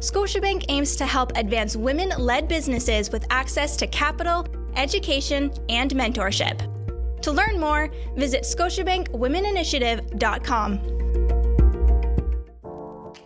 Scotiabank aims to help advance women led businesses with access to capital, education, and mentorship. To learn more, visit ScotiabankWomenInitiative.com.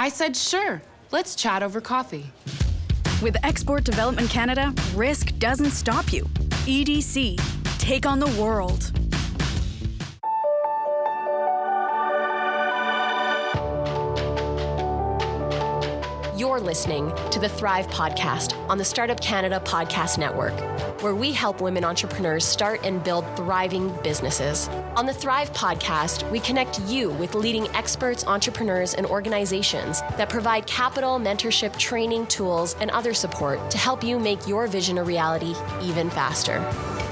I said, sure, let's chat over coffee. With Export Development Canada, risk doesn't stop you. EDC, take on the world. You're listening to the Thrive Podcast on the Startup Canada Podcast Network, where we help women entrepreneurs start and build thriving businesses. On the Thrive Podcast, we connect you with leading experts, entrepreneurs, and organizations that provide capital, mentorship, training, tools, and other support to help you make your vision a reality even faster.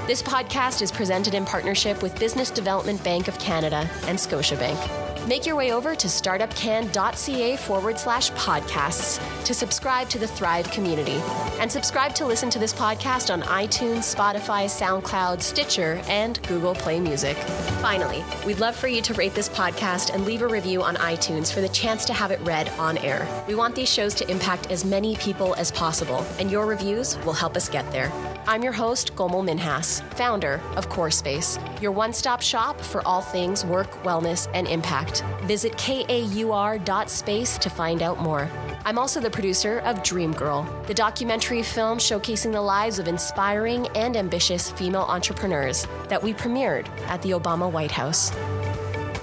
This podcast is presented in partnership with Business Development Bank of Canada and Scotiabank. Make your way over to startupcan.ca forward slash podcasts to subscribe to the Thrive community. And subscribe to listen to this podcast on iTunes, Spotify, SoundCloud, Stitcher, and Google Play Music. Finally, we'd love for you to rate this podcast and leave a review on iTunes for the chance to have it read on air. We want these shows to impact as many people as possible, and your reviews will help us get there. I'm your host, Komal Minhas, founder of KAUR Space, your one stop shop for all things work, wellness, and impact. Visit kaur.space to find out more. I'm also the producer of Dream Girl, the documentary film showcasing the lives of inspiring and ambitious female entrepreneurs that we premiered at the Obama White House.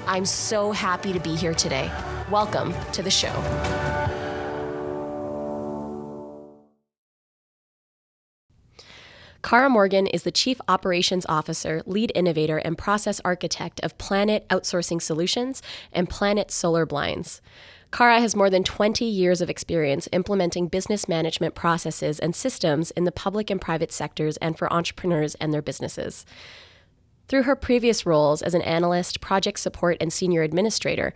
I'm so happy to be here today. Welcome to the show. Cara Morgan is the Chief Operations Officer, Lead Innovator, and Process Architect of Planet Outsourcing Solutions and Planet Solar Blinds. Cara has more than 20 years of experience implementing business management processes and systems in the public and private sectors and for entrepreneurs and their businesses. Through her previous roles as an analyst, project support, and senior administrator,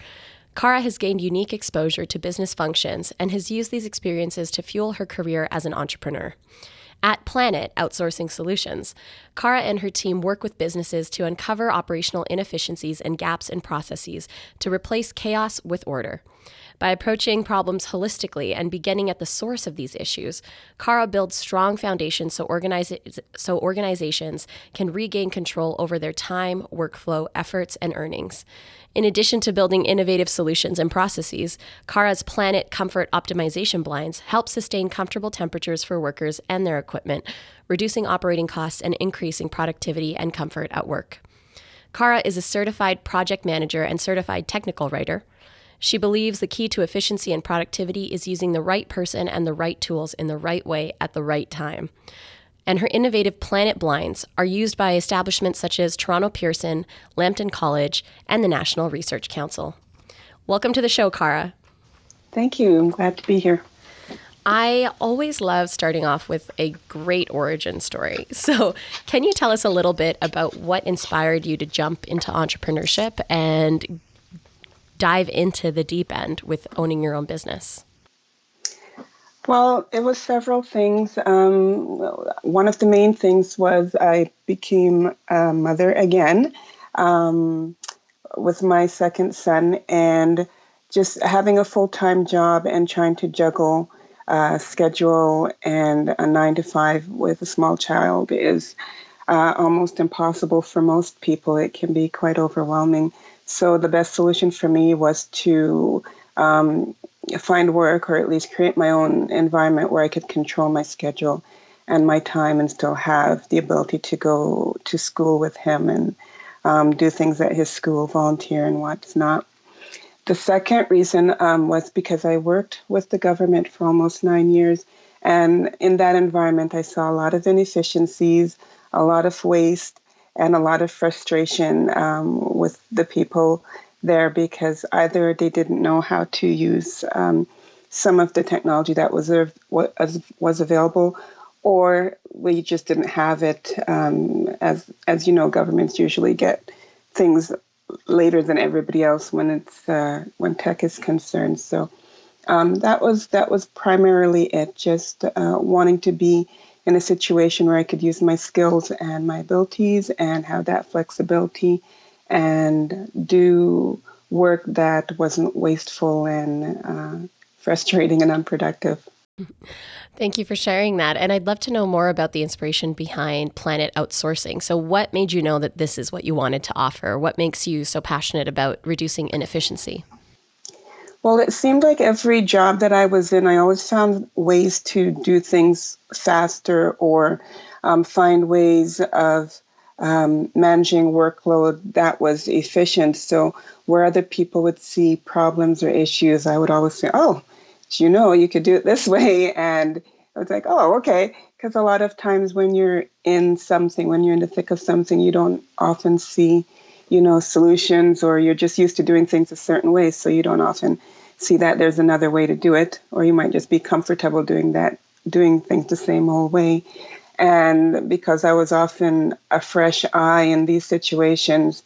Cara has gained unique exposure to business functions and has used these experiences to fuel her career as an entrepreneur. At Planet Outsourcing Solutions, Cara and her team work with businesses to uncover operational inefficiencies and gaps in processes to replace chaos with order. By approaching problems holistically and beginning at the source of these issues, Cara builds strong foundations so, so organizations can regain control over their time, workflow, efforts, and earnings. In addition to building innovative solutions and processes, Cara's Planet Comfort Optimization blinds help sustain comfortable temperatures for workers and their equipment, reducing operating costs and increasing productivity and comfort at work. Cara is a certified project manager and certified technical writer. She believes the key to efficiency and productivity is using the right person and the right tools in the right way at the right time and her innovative Planet Blinds are used by establishments such as Toronto Pearson, Lambton College, and the National Research Council. Welcome to the show, Cara. Thank you. I'm glad to be here. I always love starting off with a great origin story. So, can you tell us a little bit about what inspired you to jump into entrepreneurship and dive into the deep end with owning your own business? Well, it was several things. Um, one of the main things was I became a mother again um, with my second son, and just having a full time job and trying to juggle uh, schedule and a nine to five with a small child is uh, almost impossible for most people. It can be quite overwhelming. So, the best solution for me was to um, find work or at least create my own environment where I could control my schedule and my time and still have the ability to go to school with him and um, do things at his school, volunteer and what's not. The second reason um, was because I worked with the government for almost nine years. And in that environment, I saw a lot of inefficiencies, a lot of waste, and a lot of frustration um, with the people there because either they didn't know how to use um, some of the technology that was was, available, or we just didn't have it. Um, as as you know, governments usually get things later than everybody else when it's uh, when tech is concerned. So um, that was that was primarily it. Just uh, wanting to be in a situation where I could use my skills and my abilities and have that flexibility and do work that wasn't wasteful and uh, frustrating and unproductive. Thank you for sharing that. And I'd love to know more about the inspiration behind Planet Outsourcing. So, what made you know that this is what you wanted to offer? What makes you so passionate about reducing inefficiency? Well, it seemed like every job that I was in, I always found ways to do things faster or um, find ways of um, managing workload that was efficient. So, where other people would see problems or issues, I would always say, Oh, you know, you could do it this way. And I was like, Oh, okay. Because a lot of times when you're in something, when you're in the thick of something, you don't often see, you know, solutions or you're just used to doing things a certain way. So, you don't often see that there's another way to do it, or you might just be comfortable doing that, doing things the same old way. And because I was often a fresh eye in these situations,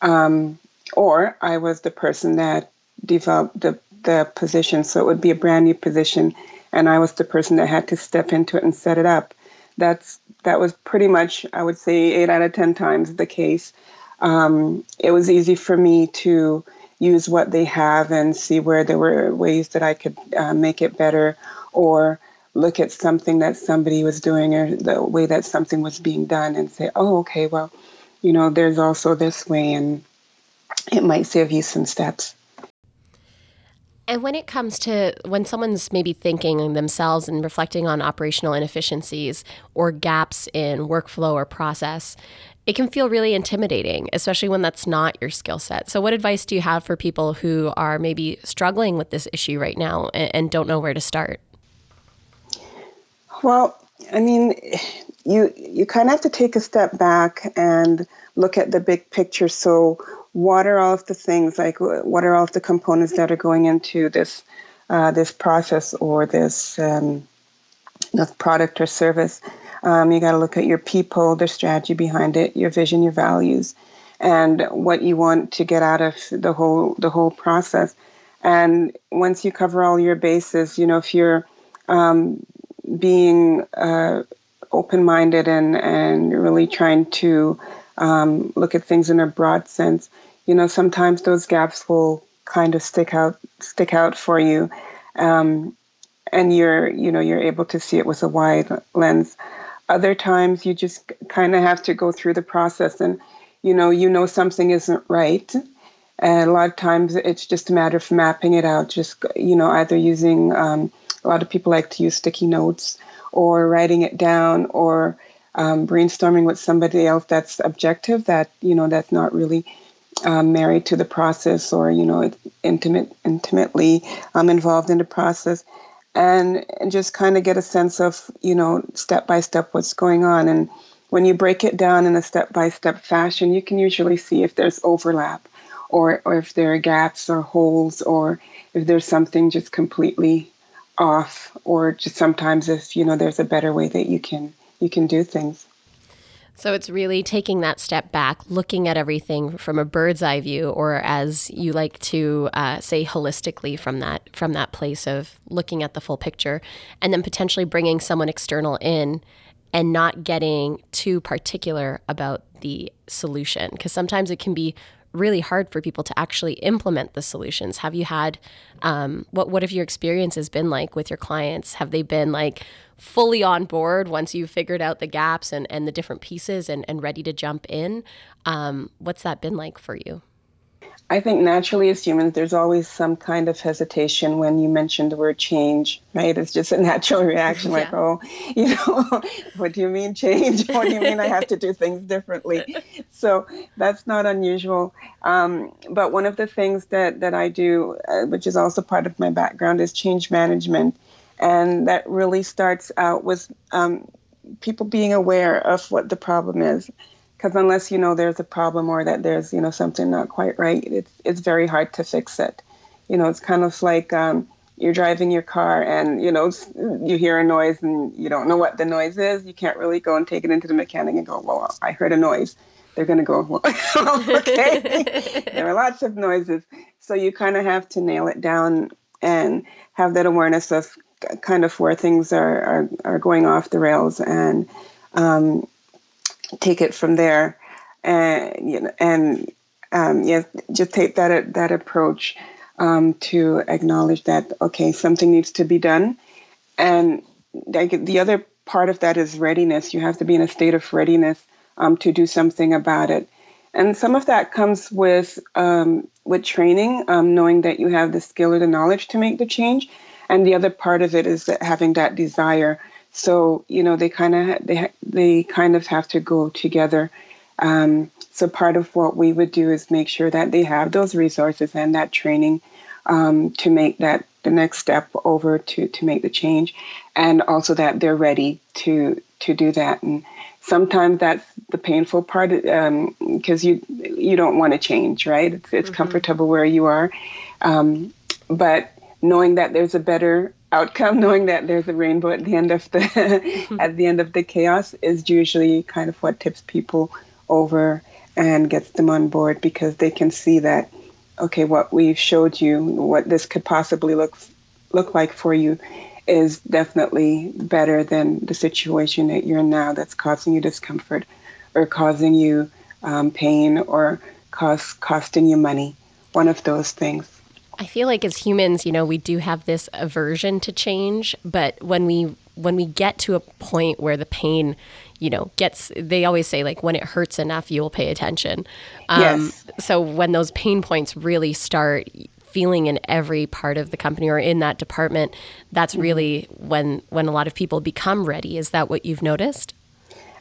um, or I was the person that developed the, the position, so it would be a brand new position, and I was the person that had to step into it and set it up. That's that was pretty much, I would say, eight out of ten times the case. Um, it was easy for me to use what they have and see where there were ways that I could uh, make it better or look at something that somebody was doing or the way that something was being done and say, oh, okay, well, you know, there's also this way and it might save you some steps. And when it comes to when someone's maybe thinking themselves and reflecting on operational inefficiencies or gaps in workflow or process, it can feel really intimidating, especially when that's not your skill set. So, what advice do you have for people who are maybe struggling with this issue right now and, and don't know where to start? Well, I mean, you you kind of have to take a step back and look at the big picture. So, what are all of the things like what are all of the components that are going into this uh, this process or this um, this product or service? Um, you got to look at your people, their strategy behind it, your vision, your values, and what you want to get out of the whole the whole process. And once you cover all your bases, you know if you're um, being uh, open-minded and and really trying to um, look at things in a broad sense, you know sometimes those gaps will kind of stick out stick out for you, um, and you're you know you're able to see it with a wide lens. Other times you just kind of have to go through the process and you know you know something isn't right. And a lot of times it's just a matter of mapping it out. Just you know either using um, a lot of people like to use sticky notes or writing it down or um, brainstorming with somebody else that's objective that you know that's not really um, married to the process or you know intimate intimately um, involved in the process and, and just kind of get a sense of, you know, step by step what's going on. And when you break it down in a step by step fashion, you can usually see if there's overlap or, or if there are gaps or holes or if there's something just completely off or just sometimes if, you know, there's a better way that you can you can do things. So it's really taking that step back, looking at everything from a bird's eye view, or as you like to uh, say, holistically from that from that place of looking at the full picture, and then potentially bringing someone external in, and not getting too particular about the solution, because sometimes it can be really hard for people to actually implement the solutions. Have you had um, what what have your experiences been like with your clients? Have they been like fully on board once you've figured out the gaps and, and the different pieces and, and ready to jump in? Um, what's that been like for you? I think naturally as humans, there's always some kind of hesitation when you mention the word change, right? It's just a natural reaction, yeah. like, oh, you know, what do you mean change? What do you mean I have to do things differently? So that's not unusual. Um, but one of the things that, that I do, uh, which is also part of my background, is change management. And that really starts out with um, people being aware of what the problem is because unless you know there's a problem or that there's you know something not quite right it's it's very hard to fix it. You know it's kind of like um, you're driving your car and you know you hear a noise and you don't know what the noise is you can't really go and take it into the mechanic and go well i heard a noise. They're going to go well, okay. There are lots of noises. So you kind of have to nail it down and have that awareness of kind of where things are are, are going off the rails and um, take it from there, and you know, and um, yeah, just take that that approach um, to acknowledge that okay, something needs to be done, and the other part of that is readiness. You have to be in a state of readiness um, to do something about it, and some of that comes with um, with training, um, knowing that you have the skill or the knowledge to make the change, and the other part of it is that having that desire so you know they kind of they they kind of have to go together. Um, so part of what we would do is make sure that they have those resources and that training um, to make that the next step over to to make the change, and also that they're ready to to do that. And sometimes that's the painful part because um, you you don't want to change, right? It's, it's mm-hmm. comfortable where you are, um, but knowing that there's a better outcome, knowing that there's a rainbow at the end of the at the end of the chaos, is usually kind of what tips people over and gets them on board because they can see that okay, what we've showed you, what this could possibly look look like for you, is definitely better than the situation that you're in now that's causing you discomfort or causing you um, pain or cost, costing you money. One of those things. I feel like as humans, you know, we do have this aversion to change, but when we when we get to a point where the pain, you know, gets they always say like when it hurts enough, you will pay attention. Um, yes. so when those pain points really start feeling in every part of the company or in that department, that's mm-hmm. really when when a lot of people become ready. Is that what you've noticed?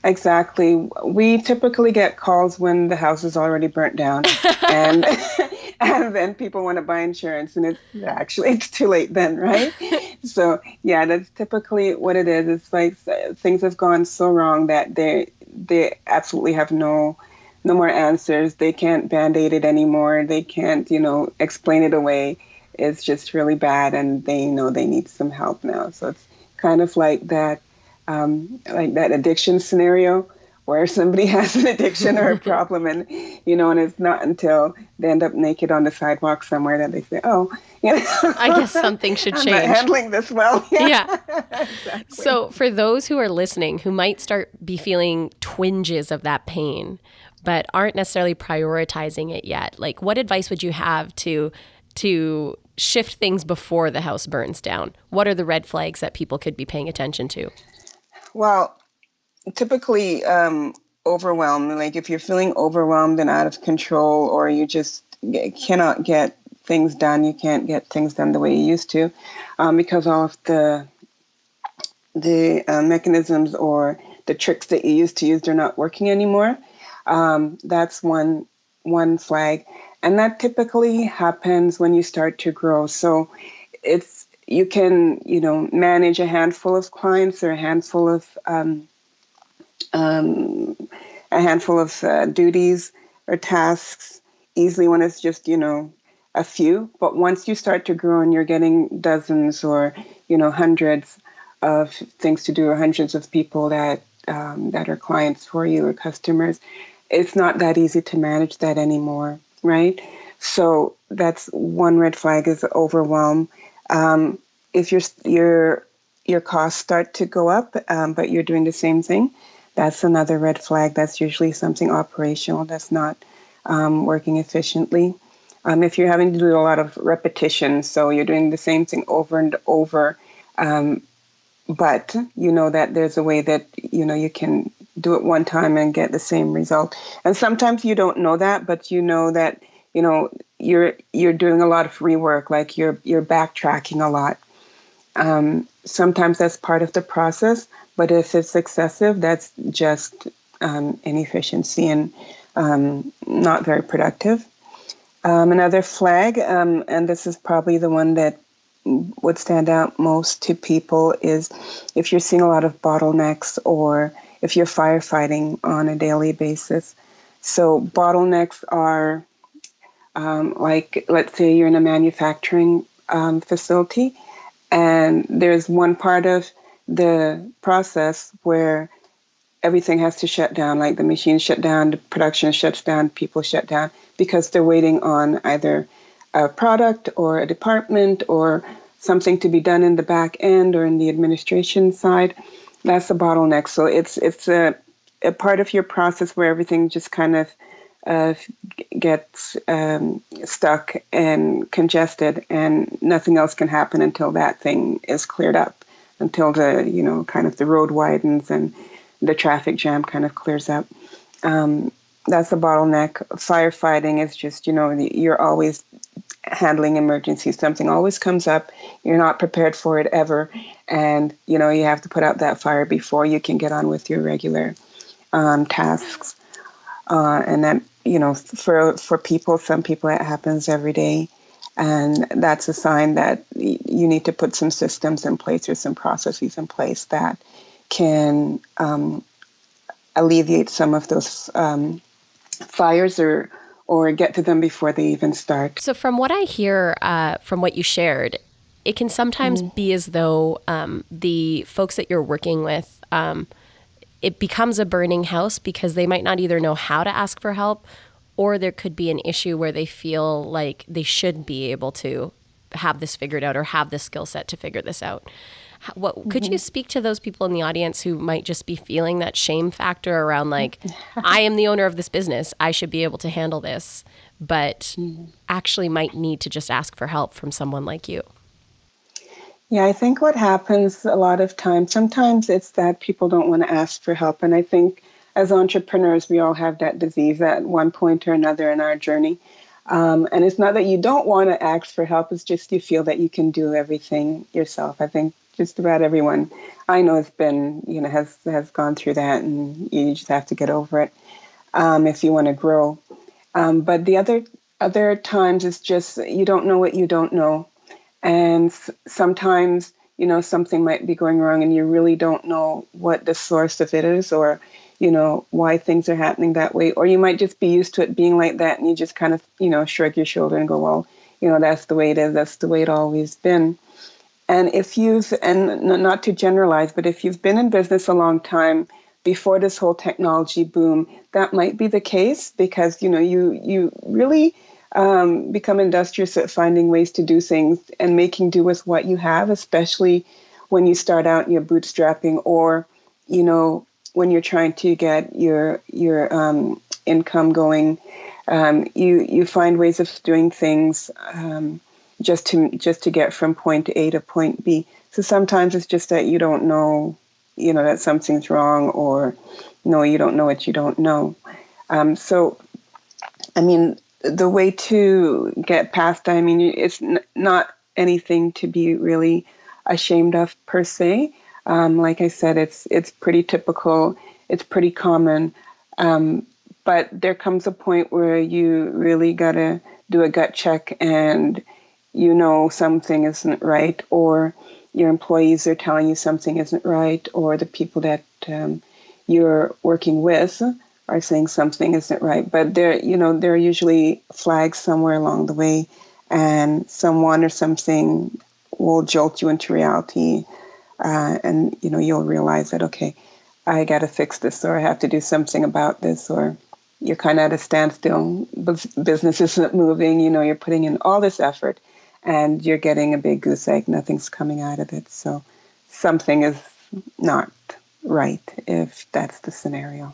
Exactly. We typically get calls when the house is already burnt down and and then people want to buy insurance and it's actually it's too late then, right? so, yeah, that's typically what it is. It's like things have gone so wrong that they they absolutely have no no more answers. They can't band-aid it anymore. They can't, you know, explain it away. It's just really bad and they know they need some help now. So it's kind of like that um, like that addiction scenario where somebody has an addiction or a problem and you know and it's not until they end up naked on the sidewalk somewhere that they say oh you know, i guess something should change I'm not handling this well. Yeah, yeah. exactly. so for those who are listening who might start be feeling twinges of that pain but aren't necessarily prioritizing it yet like what advice would you have to to shift things before the house burns down? What are the red flags that people could be paying attention to? Well, typically um, overwhelmed. Like if you're feeling overwhelmed and out of control, or you just cannot get things done, you can't get things done the way you used to, um, because all of the the uh, mechanisms or the tricks that you used to use they're not working anymore. Um, that's one one flag, and that typically happens when you start to grow. So it's you can, you know, manage a handful of clients or a handful of um, um, a handful of uh, duties or tasks easily when it's just, you know, a few. But once you start to grow and you're getting dozens or, you know, hundreds of things to do or hundreds of people that um, that are clients for you or customers, it's not that easy to manage that anymore, right? So that's one red flag is overwhelm. Um, if your your your costs start to go up, um, but you're doing the same thing, that's another red flag. That's usually something operational that's not um, working efficiently. Um, if you're having to do a lot of repetition, so you're doing the same thing over and over, um, but you know that there's a way that you know you can do it one time and get the same result. And sometimes you don't know that, but you know that you know you're you're doing a lot of rework, like you're you're backtracking a lot. Um, sometimes that's part of the process, but if it's excessive, that's just um, inefficiency and um, not very productive. Um, another flag, um, and this is probably the one that would stand out most to people, is if you're seeing a lot of bottlenecks or if you're firefighting on a daily basis. So, bottlenecks are um, like, let's say you're in a manufacturing um, facility, and there's one part of the process where everything has to shut down, like the machines shut down, the production shuts down, people shut down because they're waiting on either a product or a department or something to be done in the back end or in the administration side. That's a bottleneck. So it's it's a, a part of your process where everything just kind of uh, gets um, stuck and congested, and nothing else can happen until that thing is cleared up, until the you know kind of the road widens and the traffic jam kind of clears up. Um, that's a bottleneck. Firefighting is just, you know, you're always handling emergencies. Something always comes up. You're not prepared for it ever. And, you know, you have to put out that fire before you can get on with your regular um, tasks. Uh, and that, you know, for, for people, some people, it happens every day. And that's a sign that you need to put some systems in place or some processes in place that can um, alleviate some of those um, fires or or get to them before they even start. So, from what I hear uh, from what you shared, it can sometimes mm. be as though um, the folks that you're working with, um, it becomes a burning house because they might not either know how to ask for help, or there could be an issue where they feel like they should be able to have this figured out or have the skill set to figure this out. What mm-hmm. could you mm-hmm. speak to those people in the audience who might just be feeling that shame factor around like I am the owner of this business, I should be able to handle this, but mm-hmm. actually might need to just ask for help from someone like you? Yeah, I think what happens a lot of times, sometimes it's that people don't want to ask for help. And I think as entrepreneurs, we all have that disease at one point or another in our journey. Um, and it's not that you don't want to ask for help, it's just you feel that you can do everything yourself. I think just about everyone I know has been, you know, has has gone through that, and you just have to get over it um, if you want to grow. Um, but the other other times it's just you don't know what you don't know, and sometimes you know something might be going wrong, and you really don't know what the source of it is, or you know why things are happening that way, or you might just be used to it being like that, and you just kind of you know shrug your shoulder and go, well, you know that's the way it is, that's the way it always been. And if you've, and not to generalize, but if you've been in business a long time before this whole technology boom, that might be the case because you know you you really um, become industrious at finding ways to do things and making do with what you have, especially when you start out and you're bootstrapping or you know when you're trying to get your your um, income going. Um, you you find ways of doing things um, just to just to get from point A to point B. So sometimes it's just that you don't know, you know, that something's wrong, or no, you don't know what you don't know. Um, so, I mean, the way to get past that, I mean, it's n- not anything to be really ashamed of per se. Um, like I said, it's it's pretty typical. It's pretty common. Um, but there comes a point where you really gotta do a gut check and you know something isn't right, or your employees are telling you something isn't right, or the people that um, you're working with are saying something isn't right. But there, you know, there are usually flags somewhere along the way, and someone or something will jolt you into reality, uh, and you know you'll realize that okay, I got to fix this, or I have to do something about this, or you're kind of at a standstill. Business isn't moving. You know, you're putting in all this effort, and you're getting a big goose egg. Nothing's coming out of it. So something is not right if that's the scenario.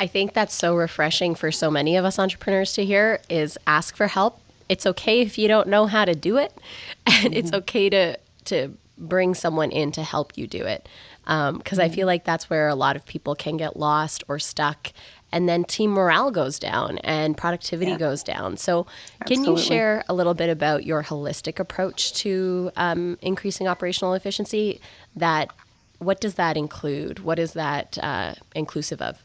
I think that's so refreshing for so many of us entrepreneurs to hear is ask for help. It's okay if you don't know how to do it, and mm-hmm. it's okay to to bring someone in to help you do it. Because um, mm-hmm. I feel like that's where a lot of people can get lost or stuck and then team morale goes down and productivity yeah. goes down. So, can Absolutely. you share a little bit about your holistic approach to um, increasing operational efficiency? That what does that include? What is that uh, inclusive of?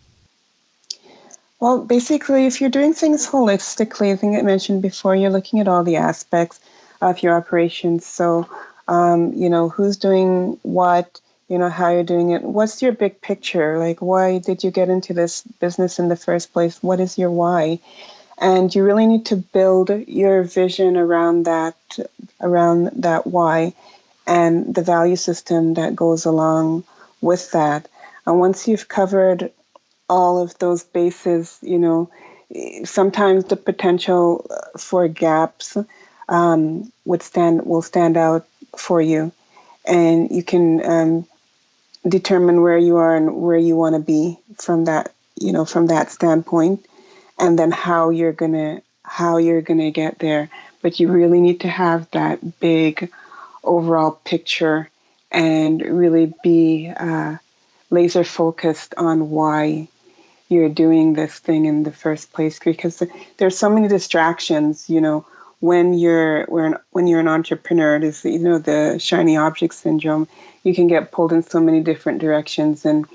Well, basically, if you're doing things holistically, I think I mentioned before, you're looking at all the aspects of your operations. So, um, you know, who's doing what, you know, how you're doing it. What's your big picture? Like, why did you get into this business in the first place? What is your why? And you really need to build your vision around that, around that why, and the value system that goes along with that. And once you've covered all of those bases, you know, sometimes the potential for gaps um, would stand will stand out for you, and you can um, determine where you are and where you want to be from that, you know, from that standpoint, and then how you're gonna how you're gonna get there. But you really need to have that big overall picture and really be uh, laser focused on why you're doing this thing in the first place. Because there's so many distractions you know when you're when, when you're an entrepreneur it is you know the shiny object syndrome you can get pulled in so many different directions and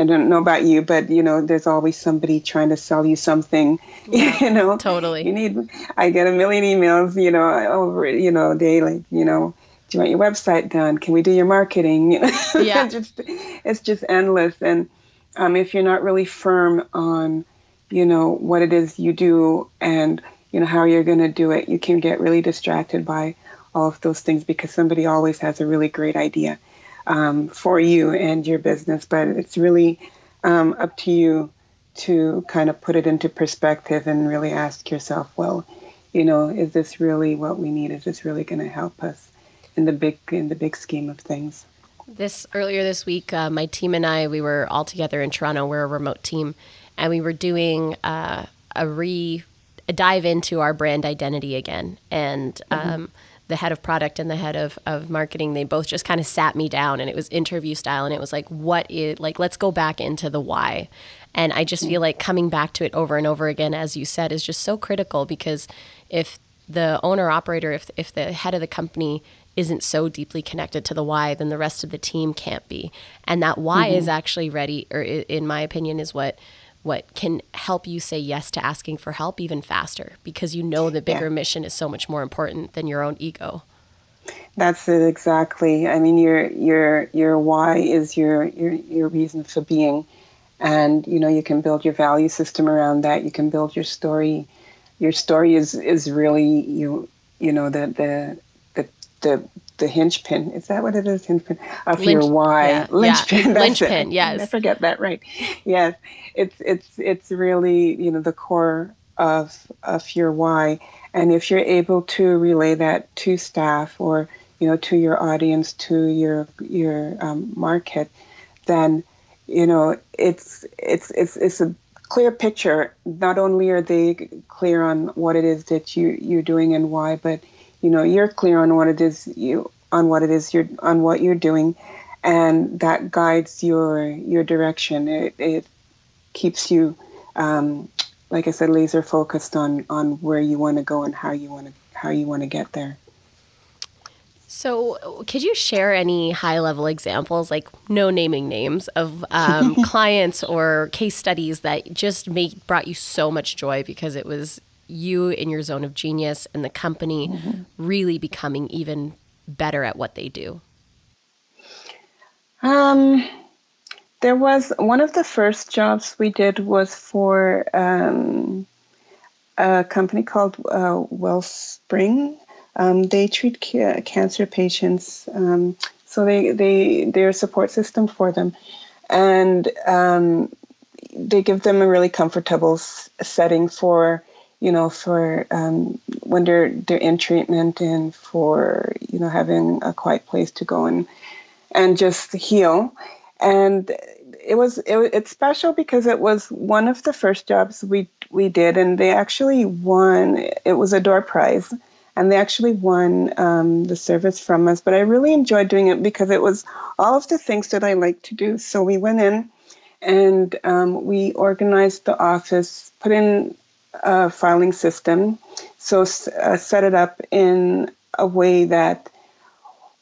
I don't know about you, but you know, there's always somebody trying to sell you something. Yeah, you know, totally. You need. I get a million emails, you know, over you know daily. You know, do you want your website done? Can we do your marketing? Yeah, just it's just endless. And um, if you're not really firm on, you know, what it is you do and, you know, how you're going to do it, you can get really distracted by all of those things because somebody always has a really great idea um, for you and your business. But it's really um, up to you to kind of put it into perspective and really ask yourself, well, you know, is this really what we need? Is this really going to help us in the big in the big scheme of things? This earlier this week, uh, my team and I we were all together in Toronto. We're a remote team, and we were doing uh, a re dive into our brand identity again. And mm-hmm. um, the head of product and the head of, of marketing, they both just kind of sat me down, and it was interview style, and it was like, what is like? Let's go back into the why. And I just feel like coming back to it over and over again, as you said, is just so critical because if the owner operator, if if the head of the company isn't so deeply connected to the why, then the rest of the team can't be. And that why mm-hmm. is actually ready, or in my opinion, is what what can help you say yes to asking for help even faster because you know the bigger yeah. mission is so much more important than your own ego. That's it exactly. I mean, your your your why is your your your reason for being, and you know you can build your value system around that. You can build your story. Your story is is really you you know the the the the hinge pin. Is that what it is? Hinge pin of Lynch, your why. Yeah, linchpin. Yeah. Linchpin. Yes. I forget that right. Yes. It's it's it's really you know the core of of your why, and if you're able to relay that to staff or you know to your audience to your your um, market, then you know it's it's it's it's a clear picture. Not only are they clear on what it is that you you're doing and why, but you know you're clear on what it is you on what it is you're on what you're doing and that guides your your direction. It, it keeps you um, like i said laser focused on on where you want to go and how you want to how you want to get there. So, could you share any high level examples, like no naming names, of um, clients or case studies that just made brought you so much joy because it was you in your zone of genius and the company mm-hmm. really becoming even better at what they do? Um, there was one of the first jobs we did was for um, a company called uh, Wellspring. Um, they treat ca- cancer patients, um, so they they they're support system for them, and um, they give them a really comfortable s- setting for you know, for um, when they're they're in treatment and for you know having a quiet place to go and and just heal. And it was it, it's special because it was one of the first jobs we we did, and they actually won. It was a door prize, and they actually won um, the service from us. But I really enjoyed doing it because it was all of the things that I like to do. So we went in and um, we organized the office, put in a filing system, so uh, set it up in a way that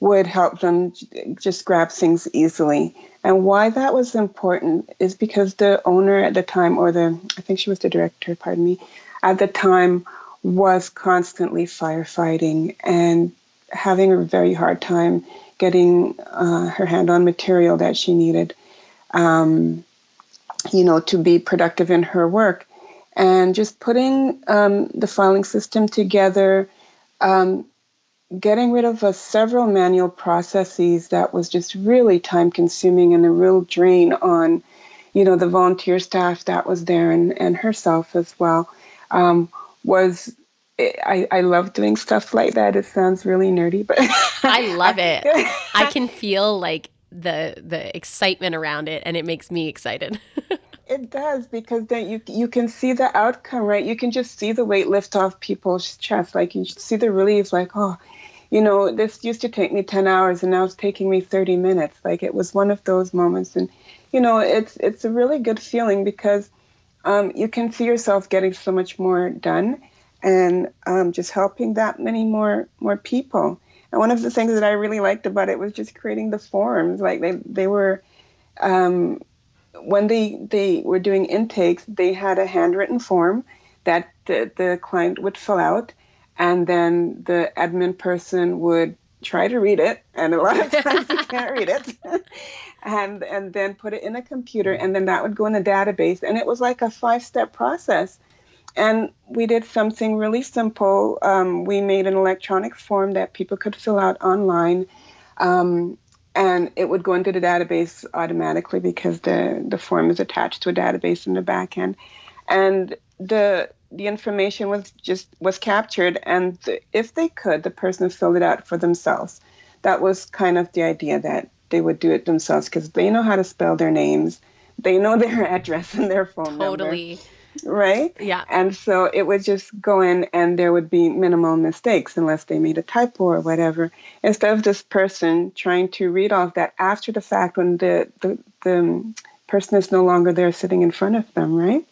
would help them just grab things easily. And why that was important is because the owner at the time, or the, I think she was the director, pardon me, at the time was constantly firefighting and having a very hard time getting uh, her hand on material that she needed, um, you know, to be productive in her work. And just putting um, the filing system together, um, getting rid of uh, several manual processes that was just really time consuming and a real drain on, you know, the volunteer staff that was there and, and herself as well, um, was I, I love doing stuff like that. It sounds really nerdy, but I love it. I can feel like the the excitement around it and it makes me excited. it does because then you you can see the outcome, right? You can just see the weight lift off people's chests. Like you see the relief, like, oh, you know, this used to take me 10 hours and now it's taking me 30 minutes. Like it was one of those moments. And, you know, it's, it's a really good feeling because um, you can see yourself getting so much more done and um, just helping that many more, more people. And one of the things that I really liked about it was just creating the forms. Like they, they were, um, when they, they were doing intakes, they had a handwritten form that the, the client would fill out and then the admin person would try to read it and a lot of times you can't read it. And and then put it in a computer and then that would go in a database and it was like a five step process. And we did something really simple. Um, we made an electronic form that people could fill out online. Um, and it would go into the database automatically because the, the form is attached to a database in the back end. And the the information was just was captured and if they could the person filled it out for themselves. That was kind of the idea that they would do it themselves because they know how to spell their names. They know their address and their phone totally. number right yeah and so it would just go in and there would be minimal mistakes unless they made a typo or whatever instead of this person trying to read off that after the fact when the the, the person is no longer there sitting in front of them right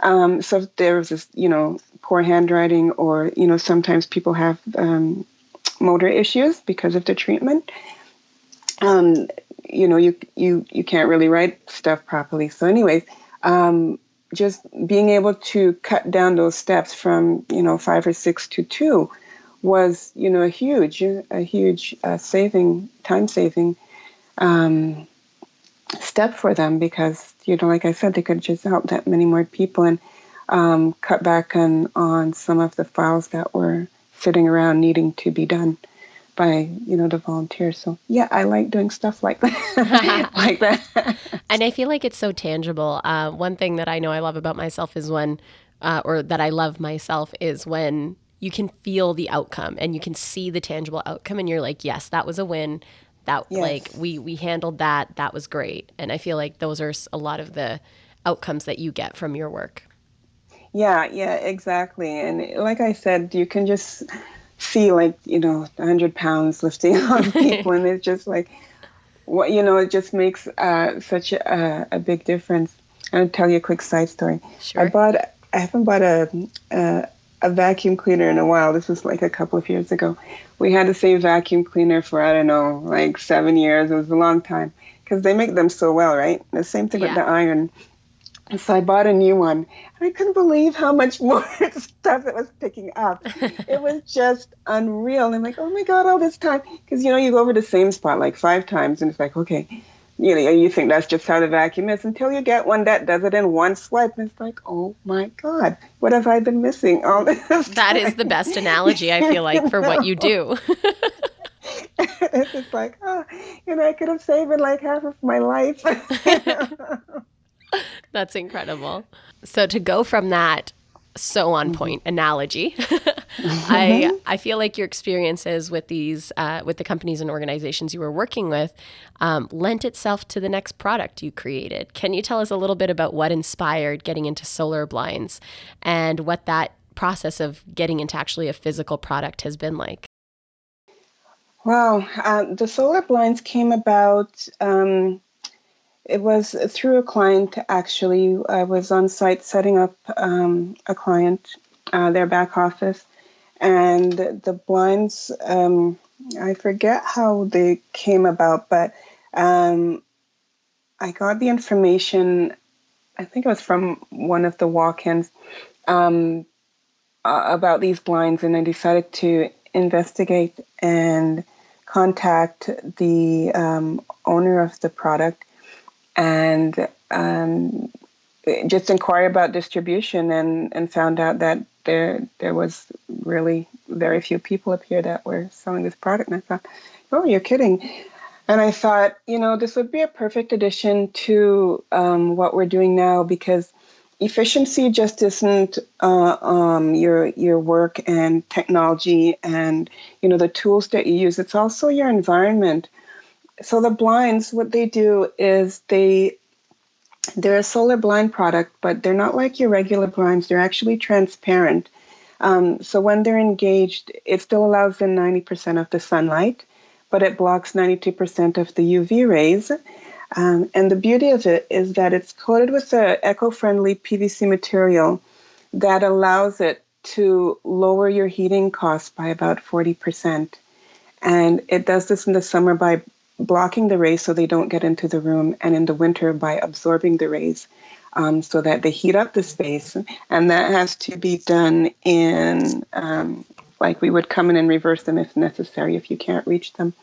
um, so if there's this, you know, poor handwriting, or you know, sometimes people have um, motor issues because of the treatment. Um, you know, you you you can't really write stuff properly. So, anyways, um, just being able to cut down those steps from you know five or six to two was you know a huge a huge uh, saving time saving um, step for them because you know, like I said, they could just help that many more people and um, cut back on, on some of the files that were sitting around needing to be done by you know the volunteers. So yeah i like doing stuff like that. Like that. And i feel like it's so tangible. Uh, one thing that i know i love about myself is when uh, or that i love myself is when you can feel the outcome and you can see the tangible outcome and you're like yes that was a win. That yes. like we we handled that. That was great. And i feel like those are a lot of the outcomes that you get from your work. Yeah yeah exactly. And like i said you can just see like you know 100 pounds lifting on people and it's just like what you know it just makes uh, such a, a big difference i'll tell you a quick side story sure. i bought i haven't bought a, a a vacuum cleaner in a while. This was like a couple of years ago. We had the same vacuum cleaner for I don't know, like seven years. It was a long time because they make them so well, right? The same thing yeah. with the iron. And so I bought a new one, and I couldn't believe how much more stuff it was picking up. it was just unreal. And I'm like, oh my god, all this time because you know you go over the same spot like five times, and it's like, okay, you know, you think that's just how the vacuum is until you get one that does it in one swipe. And it's like, oh my God, what have I been missing all this? That time? is the best analogy, I feel like, for what you do. it's just like, oh, you know, I could have saved like half of my life. That's incredible. So to go from that so on mm-hmm. point mm-hmm. analogy. I I feel like your experiences with these uh, with the companies and organizations you were working with um, lent itself to the next product you created. Can you tell us a little bit about what inspired getting into solar blinds and what that process of getting into actually a physical product has been like? Wow, uh, the solar blinds came about. Um, it was through a client actually. I was on site setting up um, a client, uh, their back office, and the blinds. Um, I forget how they came about, but um, I got the information. I think it was from one of the walk-ins um, uh, about these blinds, and I decided to investigate and contact the um, owner of the product and um, just inquire about distribution and, and found out that there there was really very few people up here that were selling this product. And I thought, oh, you're kidding. And I thought, you know, this would be a perfect addition to um, what we're doing now because efficiency just isn't uh, um, your your work and technology and you know the tools that you use. It's also your environment so the blinds, what they do is they they're a solar blind product, but they're not like your regular blinds. They're actually transparent. Um, so when they're engaged, it still allows in 90% of the sunlight, but it blocks 92% of the UV rays. Um, and the beauty of it is that it's coated with an eco-friendly PVC material that allows it to lower your heating costs by about 40%. And it does this in the summer by blocking the rays so they don't get into the room, and in the winter by absorbing the rays um, so that they heat up the space. And that has to be done in, um, like, we would come in and reverse them if necessary if you can't reach them.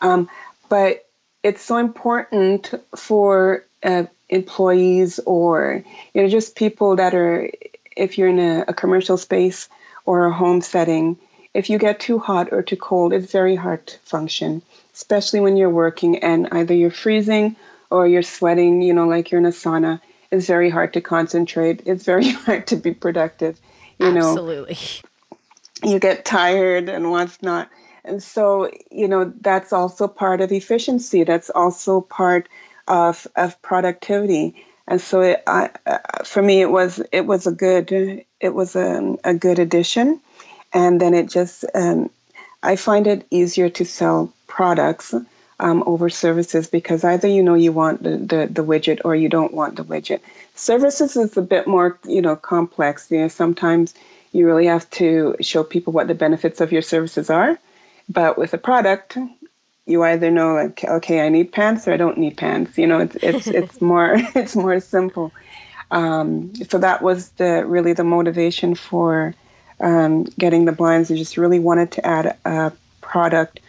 Um, but it's so important for uh, employees or, you know, just people that are, if you're in a, a commercial space or a home setting, if you get too hot or too cold, it's very hard to function especially when you're working and either you're freezing or you're sweating, you know, like you're in a sauna. It's very hard to concentrate. It's very hard to be productive. You know, absolutely. You get tired and what's not. And so, you know, that's also part of efficiency. That's also part of of productivity. And so, it, I, uh, for me, it was it was a good it was a, a good addition. And then it just um, I find it easier to sell products um, over services because either you know you want the, the, the, widget or you don't want the widget. Services is a bit more you know complex. You know, sometimes you really have to show people what the benefits of your services are. But with a product, you either know like okay, I need pants or I don't need pants. You know, it's it's it's more it's more simple. Um, so that was the really the motivation for um, getting the blinds. I just really wanted to add a product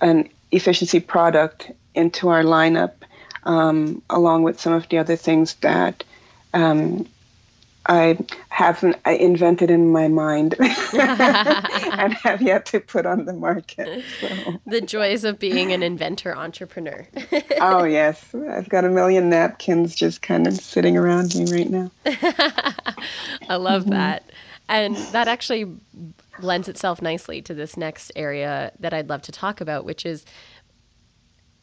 an efficiency product into our lineup, um, along with some of the other things that um, I haven't I invented in my mind and have yet to put on the market. So. The joys of being an inventor entrepreneur. oh yes, I've got a million napkins just kind of sitting around me right now. I love mm-hmm. that. And that actually lends itself nicely to this next area that I'd love to talk about, which is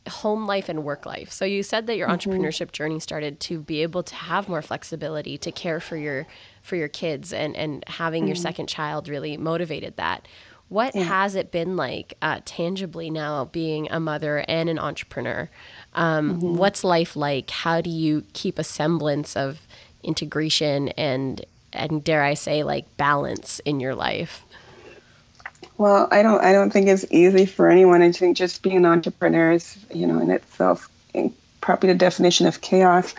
home life and work life. So you said that your mm-hmm. entrepreneurship journey started to be able to have more flexibility to care for your for your kids and and having mm-hmm. your second child really motivated that. What yeah. has it been like uh, tangibly now being a mother and an entrepreneur? Um, mm-hmm. What's life like? How do you keep a semblance of integration and and dare I say like balance in your life? Well, I don't. I don't think it's easy for anyone. I think just being an entrepreneur is, you know, in itself probably the definition of chaos.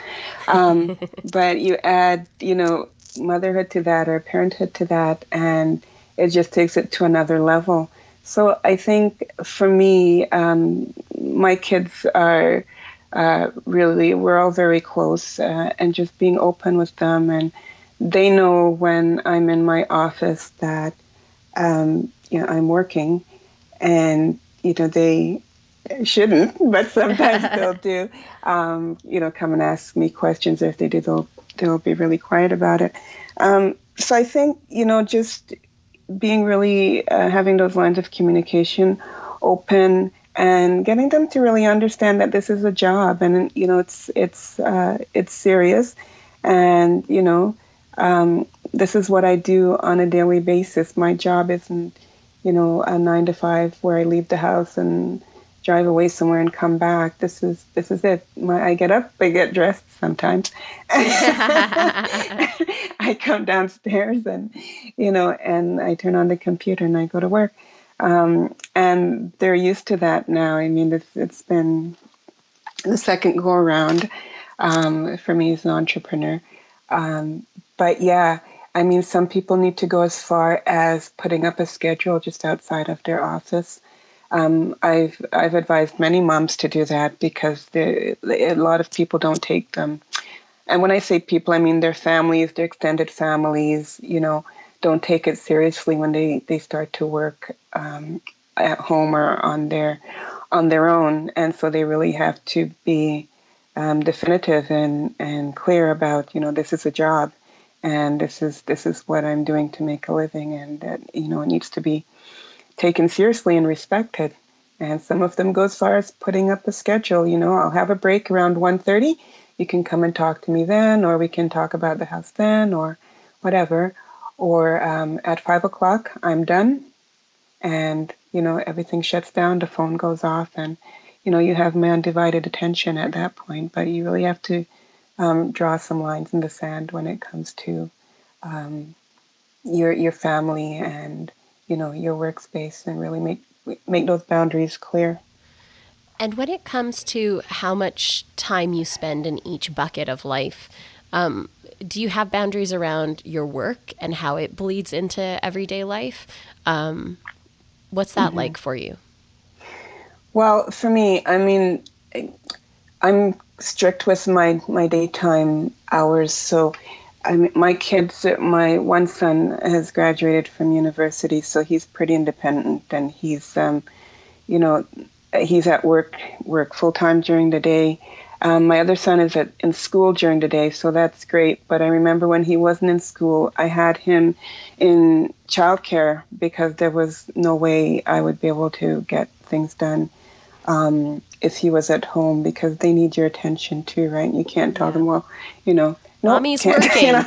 Um, but you add, you know, motherhood to that or parenthood to that, and it just takes it to another level. So I think for me, um, my kids are uh, really we're all very close, uh, and just being open with them, and they know when I'm in my office that um, you know, I'm working, and you know they shouldn't, but sometimes they'll do. Um, you know, come and ask me questions. If they do, they'll they'll be really quiet about it. Um, so I think you know, just being really uh, having those lines of communication open and getting them to really understand that this is a job and you know it's it's uh, it's serious and you know um, this is what I do on a daily basis. My job isn't you know, a nine to five where I leave the house and drive away somewhere and come back. This is this is it. My, I get up, I get dressed sometimes. I come downstairs and you know, and I turn on the computer and I go to work. Um, and they're used to that now. I mean, it's, it's been the second go around um, for me as an entrepreneur. Um, but yeah, I mean, some people need to go as far as putting up a schedule just outside of their office. Um, I've I've advised many moms to do that because a lot of people don't take them. And when I say people, I mean their families, their extended families. You know, don't take it seriously when they they start to work um, at home or on their on their own, and so they really have to be um, definitive and and clear about you know this is a job, and this is this is what I'm doing to make a living, and that you know it needs to be taken seriously and respected. And some of them go as far as putting up a schedule. You know, I'll have a break around 1:30. You can come and talk to me then, or we can talk about the house then, or whatever. Or um, at five o'clock, I'm done, and you know everything shuts down. The phone goes off, and you know you have my undivided attention at that point. But you really have to um, draw some lines in the sand when it comes to um, your your family and you know your workspace and really make make those boundaries clear. And when it comes to how much time you spend in each bucket of life, um, do you have boundaries around your work and how it bleeds into everyday life? Um, what's that mm-hmm. like for you? Well, for me, I mean, I'm strict with my my daytime hours, so I mean, my kids, my one son has graduated from university, so he's pretty independent, and he's, um, you know, he's at work work full time during the day. Um, my other son is at in school during the day, so that's great. But I remember when he wasn't in school, I had him in childcare because there was no way I would be able to get things done um, if he was at home because they need your attention too, right? You can't tell yeah. them, well, you know, Nope, Mommy's working. You know?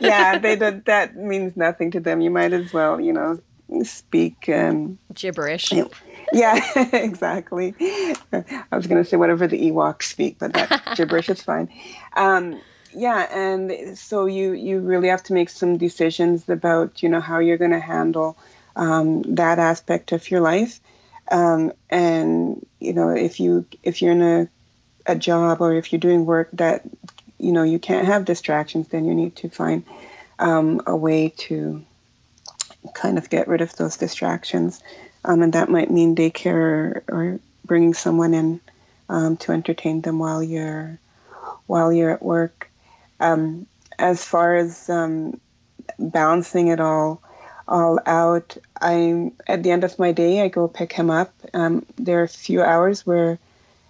yeah, they, that, that means nothing to them. You might as well, you know, speak um, gibberish. You know, yeah, exactly. I was going to say whatever the Ewoks speak, but that gibberish is fine. Um, yeah, and so you you really have to make some decisions about you know how you're going to handle um, that aspect of your life, um, and you know if you if you're in a a job or if you're doing work that you know you can't have distractions, then you need to find um, a way to kind of get rid of those distractions, um, and that might mean daycare or, or bringing someone in um, to entertain them while you're while you're at work. Um, as far as um, balancing it all all out, I'm at the end of my day. I go pick him up. Um, there are a few hours where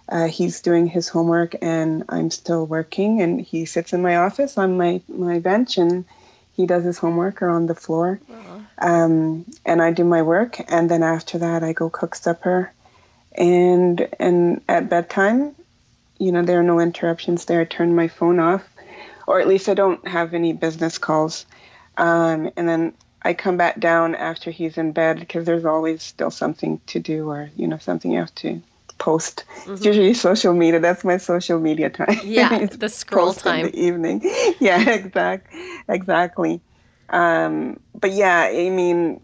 uh, he's doing his homework and I'm still working. And he sits in my office on my, my bench and he does his homework or on the floor. Um, and I do my work. And then after that, I go cook supper. And, and at bedtime, you know, there are no interruptions there. I turn my phone off, or at least I don't have any business calls. Um, and then I come back down after he's in bed because there's always still something to do or, you know, something you have to post. Mm-hmm. It's usually social media. That's my social media time. Yeah, the scroll time. In the evening. Yeah, exact, exactly. Um, but yeah, I mean,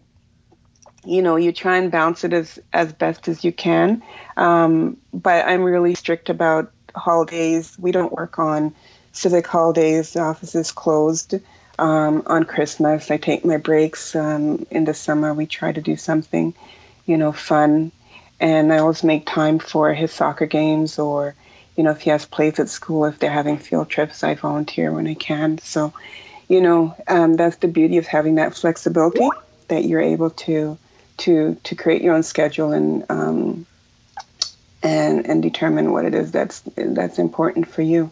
you know, you try and bounce it as as best as you can. Um, but I'm really strict about holidays. We don't work on civic holidays. The office is closed. Um, on Christmas, I take my breaks. Um, in the summer, we try to do something, you know, fun and I always make time for his soccer games or, you know, if he has plays at school, if they're having field trips, I volunteer when I can. So, you know, um, that's the beauty of having that flexibility that you're able to to to create your own schedule and um, and and determine what it is that's that's important for you.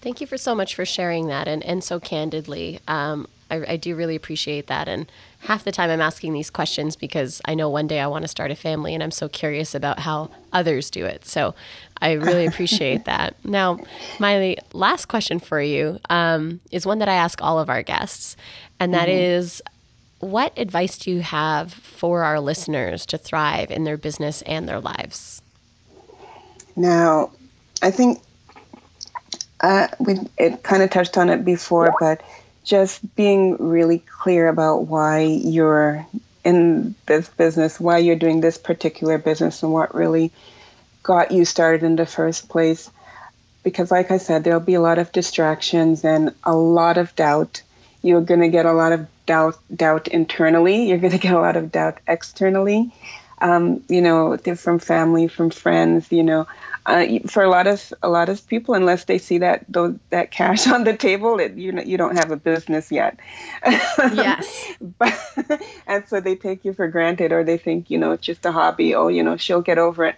Thank you for so much for sharing that and, and so candidly. Um, I, I do really appreciate that. And half the time I'm asking these questions because I know one day I want to start a family and I'm so curious about how others do it. So I really appreciate that. Now, my last question for you um, is one that I ask all of our guests, and that mm-hmm. is, what advice do you have for our listeners to thrive in their business and their lives? Now, I think uh, we it kind of touched on it before, but just being really clear about why you're in this business, why you're doing this particular business, and what really got you started in the first place. Because, like I said, there'll be a lot of distractions and a lot of doubt. You're going to get a lot of doubt, doubt internally. You're going to get a lot of doubt externally. Um, you know, from family, from friends. You know, uh, for a lot of a lot of people, unless they see that those, that cash on the table, it, you know, you don't have a business yet. Yes. but, and so they take you for granted, or they think you know it's just a hobby. Oh, you know, she'll get over it.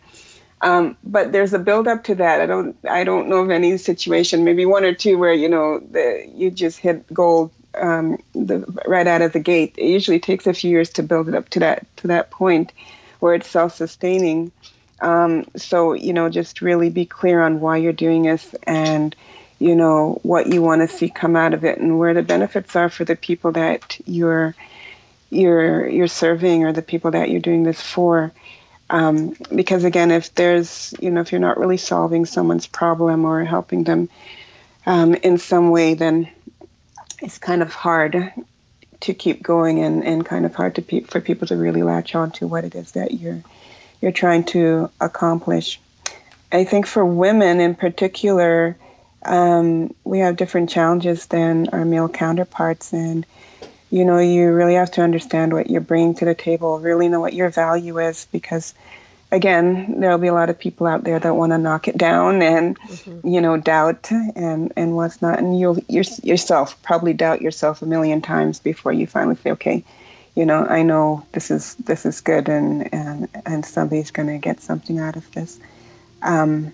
Um, but there's a build up to that. I don't I don't know of any situation, maybe one or two, where you know the, you just hit gold um, the, right out of the gate. It usually takes a few years to build it up to that to that point where it's self sustaining. Um, so, you know, just really be clear on why you're doing this and, you know, what you want to see come out of it and where the benefits are for the people that you're you're you're serving or the people that you're doing this for. Um, because again, if there's, you know, if you're not really solving someone's problem or helping them um, in some way, then it's kind of hard to keep going and, and kind of hard to pe- for people to really latch on to what it is that you're you're trying to accomplish. I think for women in particular, um, we have different challenges than our male counterparts, and you know, you really have to understand what you're bringing to the table, really know what your value is, because again, there'll be a lot of people out there that want to knock it down and mm-hmm. you know doubt and and what's not, and you'll you yourself probably doubt yourself a million times before you finally say, okay, you know, I know this is this is good and and and somebody's going to get something out of this. Um,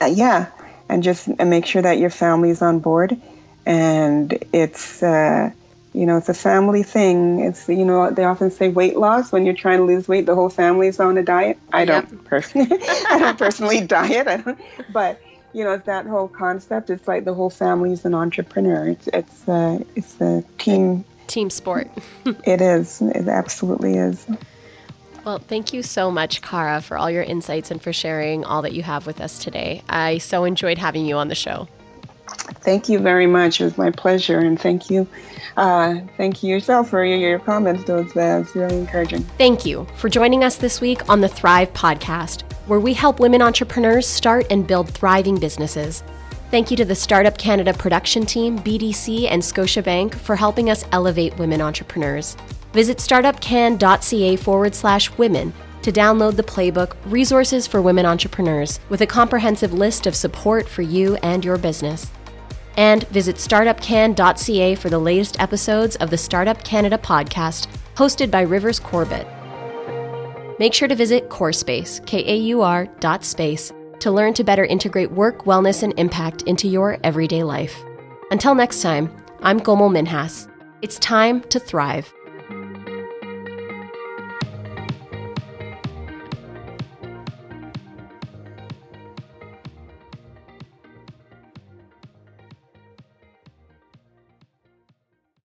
uh, yeah, and just make sure that your family is on board, and it's uh, you know it's a family thing. It's you know they often say weight loss when you're trying to lose weight, the whole family is on a diet. I don't yep. personally, I don't personally diet, don't, but you know, it's that whole concept. It's like the whole family is an entrepreneur. It's it's uh, it's a team team sport. it is. It absolutely is. Well, thank you so much, Cara, for all your insights and for sharing all that you have with us today. I so enjoyed having you on the show. Thank you very much. It was my pleasure, and thank you, uh, thank you yourself for your, your comments. Those that's really encouraging. Thank you for joining us this week on the Thrive podcast, where we help women entrepreneurs start and build thriving businesses. Thank you to the Startup Canada production team, BDC, and Scotiabank for helping us elevate women entrepreneurs. Visit startupcan.ca forward slash women to download the playbook Resources for Women Entrepreneurs with a comprehensive list of support for you and your business. And visit startupcan.ca for the latest episodes of the Startup Canada podcast hosted by Rivers Corbett. Make sure to visit KAUR Space, K A U R dot space to learn to better integrate work, wellness, and impact into your everyday life. Until next time, I'm Komal Minhas. It's time to thrive.